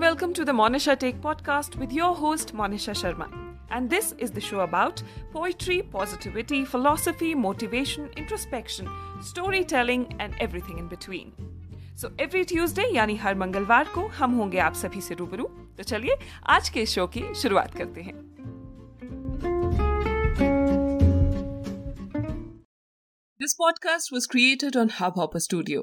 welcome to the Monisha Take podcast with your host Monisha Sharma. And this is the show about poetry, positivity, philosophy, motivation, introspection, storytelling and everything in between. So every Tuesday यानी हर मंगलवार को हम होंगे आप सभी से रूबरू तो चलिए आज के शो की शुरुआत करते हैं This podcast was created on Hubhopper Studio.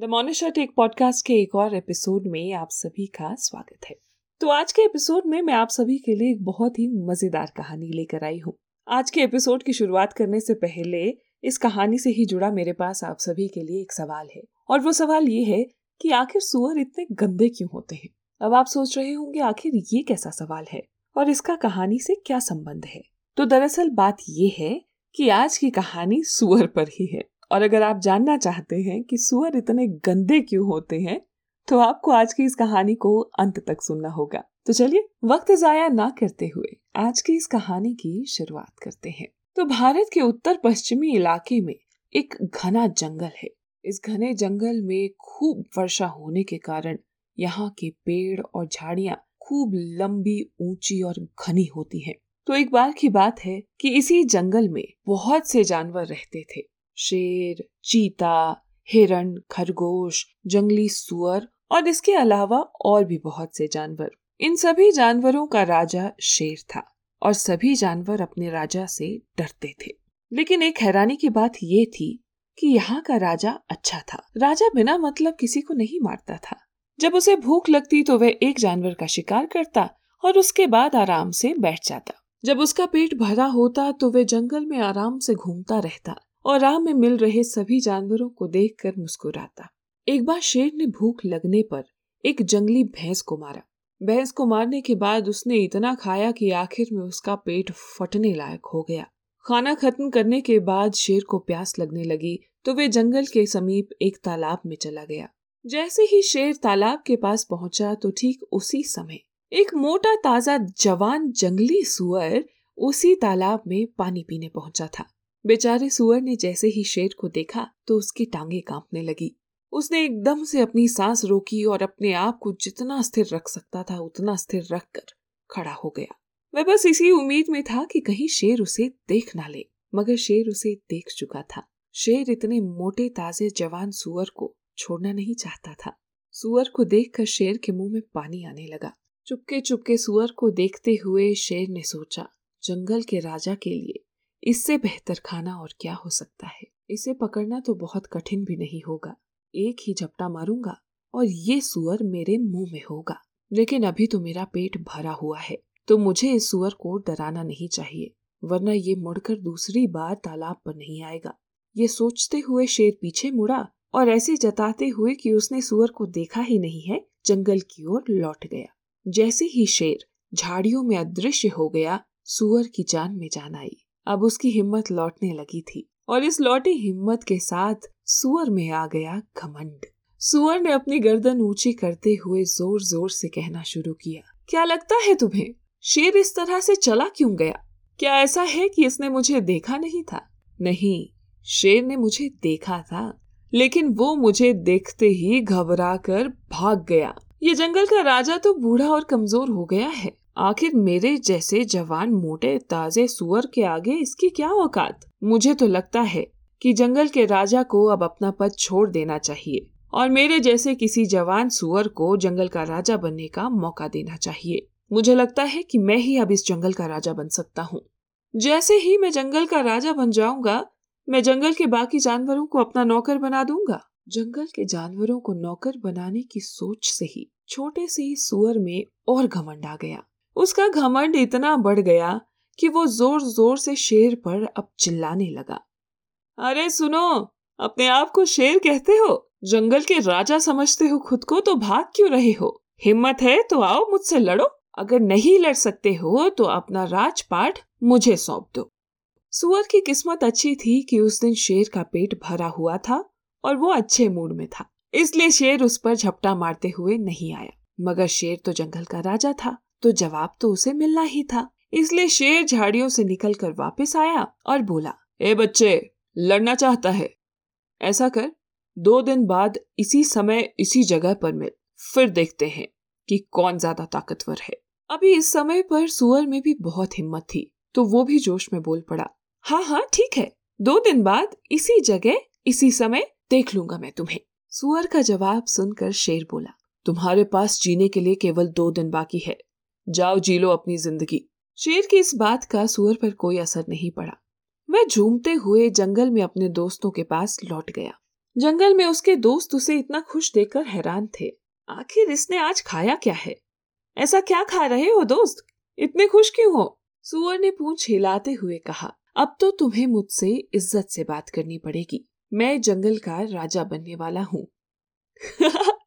The Monisha tech podcast के एक और एपिसोड में आप सभी का स्वागत है। तो आज के एपिसोड में मैं आप सभी के लिए एक बहुत ही मज़ेदार कहानी लेकर आई हूँ। आज के एपिसोड की शुरुआत करने से पहले इस कहानी से ही जुड़ा मेरे पास आप सभी के लिए एक सवाल है। और वो सवाल ये है कि आखिर सुअर इतने गंदे क्यों होते हैं? अब आप सोच रहे होंगे, आखिर ये कैसा सवाल है? और इसका कहानी से क्या संबंध है? तो दरअसल बात ये है कि आज की कहानी सुअर पर ही है। और अगर आप जानना चाहते हैं कि सुअर इतने गंदे क्यों होते हैं तो आपको आज की इस कहानी को अंत तक सुनना होगा। तो चलिए, वक्त जाया ना करते हुए आज की इस कहानी की शुरुआत करते हैं। तो भारत के उत्तर पश्चिमी इलाके में एक घना जंगल है। इस घने जंगल में खूब वर्षा होने के कारण यहाँ के पेड़ और झाड़ियाँ खूब लंबी, ऊँची और घनी होती हैं। तो एक बार की बात है कि इसी जंगल में बहुत से जानवर रहते थे। शेर, चीता, हिरण, खरगोश, जंगली सुअर और इसके अलावा और भी बहुत से जानवर। इन सभी जानवरों का राजा शेर था और सभी जानवर अपने राजा से डरते थे। लेकिन एक हैरानी की बात ये थी कि यहाँ का राजा अच्छा था। राजा बिना मतलब किसी को नहीं मारता था। जब उसे भूख लगती तो वह एक जानवर का शिकार करता और उसके बाद आराम से बैठ जाता। जब उसका पेट भरा होता तो वह जंगल में आराम से घूमता रहता। और राह में मिल रहे सभी जानवरों को देखकर मुस्कुराता। एक बार शेर ने भूख लगने पर एक जंगली भैंस को मारा। भैंस को मारने के बाद उसने इतना खाया कि आखिर में उसका पेट फटने लायक हो गया। खाना खत्म करने के बाद शेर को प्यास लगने लगी तो वे जंगल के समीप एक तालाब में चला गया। जैसे ही शेर तालाब के पास पहुँचा तो ठीक उसी समय एक मोटा ताज़ा जवान जंगली सुअर उसी तालाब में पानी पीने पहुँचा था। बेचारे सुअर ने जैसे ही शेर को देखा तो उसकी टांगे कांपने लगी। उसने एकदम से अपनी सांस रोकी और अपने आप को जितना स्थिर रख सकता था, उतना स्थिर रखकर खड़ा हो गया। वह बस इसी उम्मीद में था कि कहीं शेर उसे देख ना ले, मगर शेर उसे देख चुका था। शेर इतने मोटे, ताजे, जवान सुअर को छोड़ना नहीं चाहता था। सुअर को देखकर शेर के मुँह में पानी आने लगा। चुपके चुपके सुअर को देखते हुए शेर ने सोचा, जंगल के राजा के लिए इससे बेहतर खाना और क्या हो सकता है? इसे पकड़ना तो बहुत कठिन भी नहीं होगा। एक ही झपटा मारूँगा और ये सुअर मेरे मुँह में होगा। लेकिन अभी तो मेरा पेट भरा हुआ है तो मुझे इस सुअर को डराना नहीं चाहिए, वरना ये मुड़कर दूसरी बार तालाब पर नहीं आएगा। ये सोचते हुए शेर पीछे मुड़ा और ऐसे जताते हुए कि उसने सुअर को देखा ही नहीं है, जंगल की ओर लौट गया। जैसे ही शेर झाड़ियों में अदृश्य हो गया, सुअर की जान में जान आई। अब उसकी हिम्मत लौटने लगी थी और इस लौटी हिम्मत के साथ सुअर में आ गया घमंड। सुअर ने अपनी गर्दन ऊँची करते हुए ज़ोर ज़ोर से कहना शुरू किया, क्या लगता है तुम्हें, शेर इस तरह से चला क्यों गया? क्या ऐसा है कि इसने मुझे देखा नहीं था? नहीं, शेर ने मुझे देखा था, लेकिन वो मुझे देखते ही घबरा कर भाग गया। ये जंगल का राजा तो बूढ़ा और कमज़ोर हो गया है। आखिर मेरे जैसे जवान मोटे ताजे सुअर के आगे इसकी क्या औकात? मुझे तो लगता है कि जंगल के राजा को अब अपना पद छोड़ देना चाहिए और मेरे जैसे किसी जवान सुअर को जंगल का राजा बनने का मौका देना चाहिए। मुझे लगता है कि मैं ही अब इस जंगल का राजा बन सकता हूँ। जैसे ही मैं जंगल का राजा बन जाऊँगा, मैं जंगल के बाकी जानवरों को अपना नौकर बना दूँगा। जंगल के जानवरों को नौकर बनाने की सोच से ही छोटे से ही सुअर में और घमंड आ गया। उसका घमंड इतना बढ़ गया कि वो ज़ोर ज़ोर से शेर पर अब चिल्लाने लगा। अरे सुनो, अपने आप को शेर कहते हो? जंगल के राजा समझते हो खुद को तो भाग क्यों रहे हो? हिम्मत है तो आओ मुझसे लड़ो। अगर नहीं लड़ सकते हो तो अपना राजपाट मुझे सौंप दो। सुअर की किस्मत अच्छी थी कि उस दिन शेर का पेट भरा हुआ था और वो अच्छे मूड में था, इसलिए शेर उस पर झपटा मारते हुए नहीं आया। मगर शेर तो जंगल का राजा था। तो जवाब तो उसे मिलना ही था। इसलिए शेर झाड़ियों से निकलकर वापस आया और बोला, ए बच्चे, लड़ना चाहता है। ऐसा कर, दो दिन बाद इसी समय इसी जगह पर मिल, फिर देखते हैं कि कौन ज़्यादा ताकतवर है। अभी इस समय पर सुअर में भी बहुत हिम्मत थी तो वो भी जोश में बोल पड़ा हाँ हाँ ठीक है, दो दिन बाद इसी जगह, इसी समय देख लूँगा मैं तुम्हें। सुअर का जवाब सुनकर शेर बोला, तुम्हारे पास जीने के लिए केवल दो दिन बाकी है। जाओ जी लो अपनी ज़िंदगी। शेर की इस बात का सुअर पर कोई असर नहीं पड़ा। वह झूमते हुए जंगल में अपने दोस्तों के पास लौट गया। जंगल में उसके दोस्त उसे इतना खुश देखकर हैरान थे। आखिर इसने आज खाया क्या है? ऐसा क्या खा रहे हो दोस्त? इतने खुश क्यों हो? सुअर ने पूछ हिलाते हुए कहा, अब तो तुम्हें मुझसे इज़्ज़त से बात करनी पड़ेगी। मैं जंगल का राजा बनने वाला हूँ।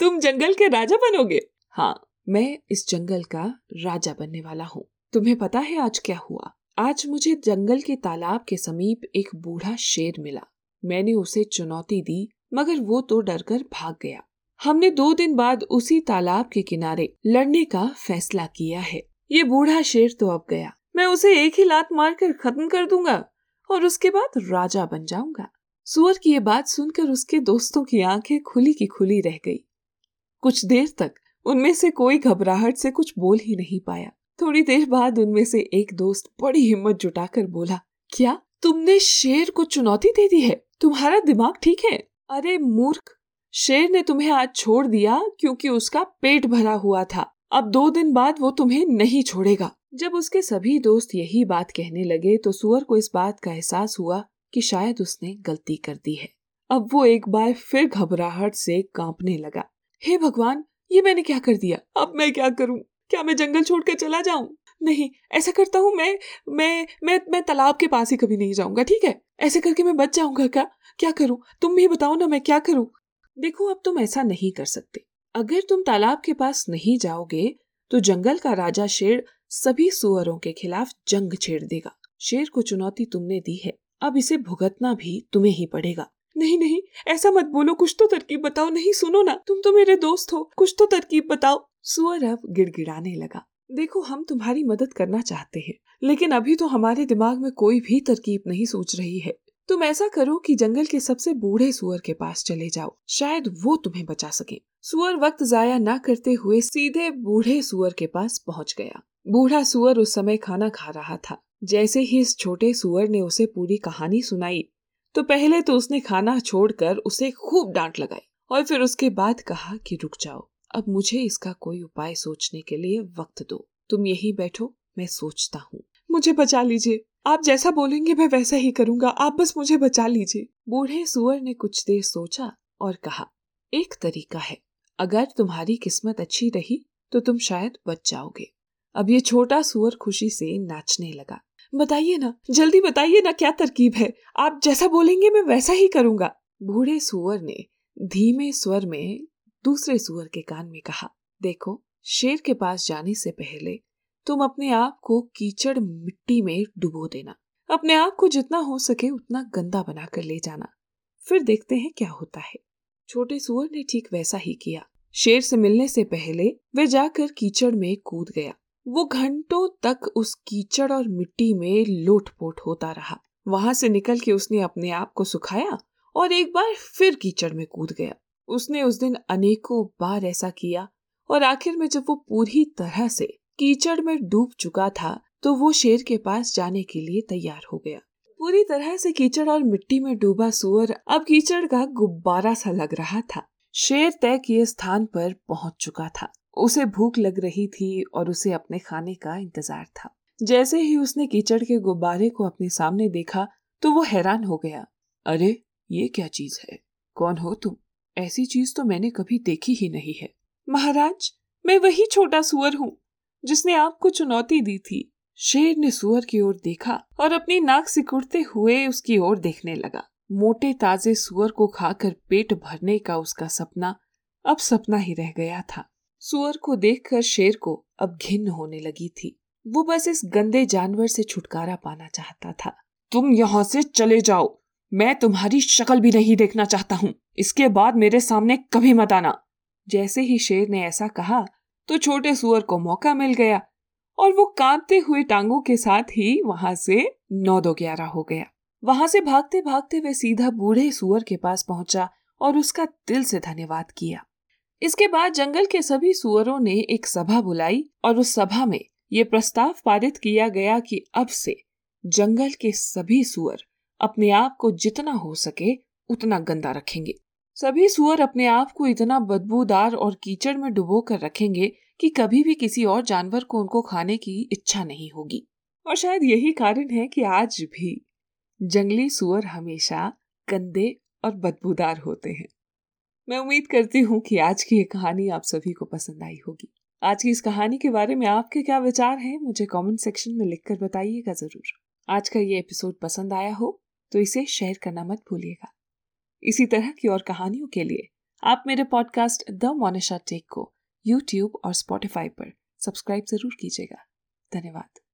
तुम जंगल के राजा बनोगे? हाँ। मैं इस जंगल का राजा बनने वाला हूँ। तुम्हें पता है आज क्या हुआ? आज मुझे जंगल के तालाब के समीप एक बूढ़ा शेर मिला। मैंने उसे चुनौती दी, मगर वो तो डरकर भाग गया। हमने दो दिन बाद उसी तालाब के किनारे लड़ने का फैसला किया है। ये बूढ़ा शेर तो अब गया। मैं उसे एक ही लात मारकर खत्म कर दूँगा और उसके बाद राजा बन जाऊँगा। सुअर की ये बात सुनकर उसके दोस्तों की आँखें खुली की खुली रह गई। कुछ देर तक उनमें से कोई घबराहट से कुछ बोल ही नहीं पाया। थोड़ी देर बाद उनमें से एक दोस्त बड़ी हिम्मत जुटाकर बोला, क्या तुमने शेर को चुनौती दे दी है? तुम्हारा दिमाग ठीक है? अरे, मूर्ख! शेर ने तुम्हें आज छोड़ दिया क्योंकि उसका पेट भरा हुआ था। अब दो दिन बाद वो तुम्हें नहीं छोड़ेगा। जब उसके सभी दोस्त यही बात कहने लगे तो सुअर को इस बात का एहसास हुआ कि शायद उसने गलती कर दी है। अब वो एक बार फिर घबराहट से कांपने लगा। हे भगवान ये मैंने क्या कर दिया? अब मैं क्या करूँ? क्या मैं जंगल छोड़कर चला जाऊँ? नहीं, ऐसा करता हूँ मैं मैं मैं मैं तालाब के पास ही कभी नहीं जाऊँगा, ठीक है? ऐसे करके मैं बच जाऊँगा क्या? क्या करूँ? तुम भी बताओ ना मैं क्या करूँ? देखो, अब तुम ऐसा नहीं कर सकते। अगर तुम तालाब के पास नहीं जाओगे तो जंगल का राजा शेर सभी सुअरों के खिलाफ जंग छेड़ देगा। शेर को चुनौती तुमने दी है। अब इसे भुगतना भी तुम्हें ही पड़ेगा। नहीं नहीं, ऐसा मत बोलो, कुछ तो तरकीब बताओ, नहीं सुनो ना। तुम तो मेरे दोस्त हो, कुछ तो तरकीब बताओ। सुअर अब गिड़गिड़ाने लगा। देखो, हम तुम्हारी मदद करना चाहते हैं, लेकिन अभी तो हमारे दिमाग में कोई भी तरकीब नहीं सोच रही है। तुम ऐसा करो कि जंगल के सबसे बूढ़े सुअर के पास चले जाओ, शायद वो तुम्हें बचा सके। सुअर वक्त जाया न करते हुए सीधे बूढ़े सुअर के पास पहुँच गया। बूढ़ा सुअर उस समय खाना खा रहा था। जैसे ही इस छोटे सुअर ने उसे पूरी कहानी सुनाई तो पहले तो उसने खाना छोड़कर उसे खूब डांट लगाई और फिर उसके बाद कहा कि, रुक जाओ, अब मुझे इसका कोई उपाय सोचने के लिए वक्त दो। तुम यही बैठो, मैं सोचता हूँ। मुझे बचा लीजिए। आप जैसा बोलेंगे, मैं वैसा ही करूँगा। आप बस मुझे बचा लीजिए। बूढ़े सुअर ने कुछ देर सोचा और कहा, एक तरीका है। अगर तुम्हारी किस्मत अच्छी रही तो तुम शायद बच जाओगे। अब ये छोटा सुअर खुशी से नाचने लगा। बताइए ना, जल्दी बताइए ना क्या तरकीब है। आप जैसा बोलेंगे मैं वैसा ही करूँगा। बूढ़े सुअर ने धीमे स्वर में दूसरे सुअर के कान में कहा, देखो, शेर के पास जाने से पहले तुम अपने आप को कीचड़ मिट्टी में डुबो देना। अपने आप को जितना हो सके उतना गंदा बनाकर ले जाना। फिर देखते हैं क्या होता है। छोटे सुअर ने ठीक वैसा ही किया। शेर से मिलने से पहले वह जाकर कीचड़ में कूद गया। वो घंटों तक उस कीचड़ और मिट्टी में लोटपोट होता रहा। वहाँ से निकल के उसने अपने आप को सुखाया और एक बार फिर कीचड़ में कूद गया। उसने उस दिन अनेकों बार ऐसा किया और आखिर में जब वो पूरी तरह से कीचड़ में डूब चुका था तो वो शेर के पास जाने के लिए तैयार हो गया। पूरी तरह से कीचड़ और मिट्टी में डूबा सुअर अब कीचड़ का गुब्बारा सा लग रहा था। शेर तय किए स्थान पर पहुँच चुका था। उसे भूख लग रही थी और उसे अपने खाने का इंतज़ार था। जैसे ही उसने कीचड़ के गुब्बारे को अपने सामने देखा तो वो हैरान हो गया। अरे, ये क्या चीज़ है? कौन हो तुम? ऐसी चीज़ तो मैंने कभी देखी ही नहीं है। महाराज, मैं वही छोटा सुअर हूँ, जिसने आपको चुनौती दी थी। शेर ने सुअर की ओर देखा और अपनी नाक सिकुड़ते हुए उसकी ओर देखने लगा। मोटे ताजे सुअर को खाकर पेट भरने का उसका सपना अब सपना ही रह गया था। सुअर को देखकर शेर को अब घिन होने लगी थी। वो बस इस गंदे जानवर से छुटकारा पाना चाहता था। तुम यहाँ से चले जाओ। मैं तुम्हारी शक्ल भी नहीं देखना चाहता हूँ। इसके बाद मेरे सामने कभी मत आना। जैसे ही शेर ने ऐसा कहा तो छोटे सुअर को मौका मिल गया और वो कांपते हुए टांगों के साथ ही वहाँ से नौ दो ग्यारह हो गया। वहाँ से भागते भागते वे सीधा बूढ़े सुअर के पास पहुँचा और उसका दिल से धन्यवाद किया। इसके बाद जंगल के सभी सुअरों ने एक सभा बुलाई और उस सभा में ये प्रस्ताव पारित किया गया कि अब से जंगल के सभी सुअर अपने आप को जितना हो सके उतना गंदा रखेंगे। सभी सुअर अपने आप को इतना बदबूदार और कीचड़ में डुबो कर रखेंगे कि कभी भी किसी और जानवर को उनको खाने की इच्छा नहीं होगी। और शायद यही कारण है कि आज भी जंगली सुअर हमेशा गंदे और बदबूदार होते हैं। मैं उम्मीद करती हूँ कि आज की ये कहानी आप सभी को पसंद आई होगी। आज की इस कहानी के बारे में आपके क्या विचार हैं, मुझे कमेंट सेक्शन में लिखकर बताइएगा ज़रूर। आज का ये एपिसोड पसंद आया हो तो इसे शेयर करना मत भूलिएगा। इसी तरह की और कहानियों के लिए, आप मेरे पॉडकास्ट द मोनिशा टेक को यूट्यूब और स्पॉटिफाई पर सब्सक्राइब ज़रूर कीजिएगा। धन्यवाद।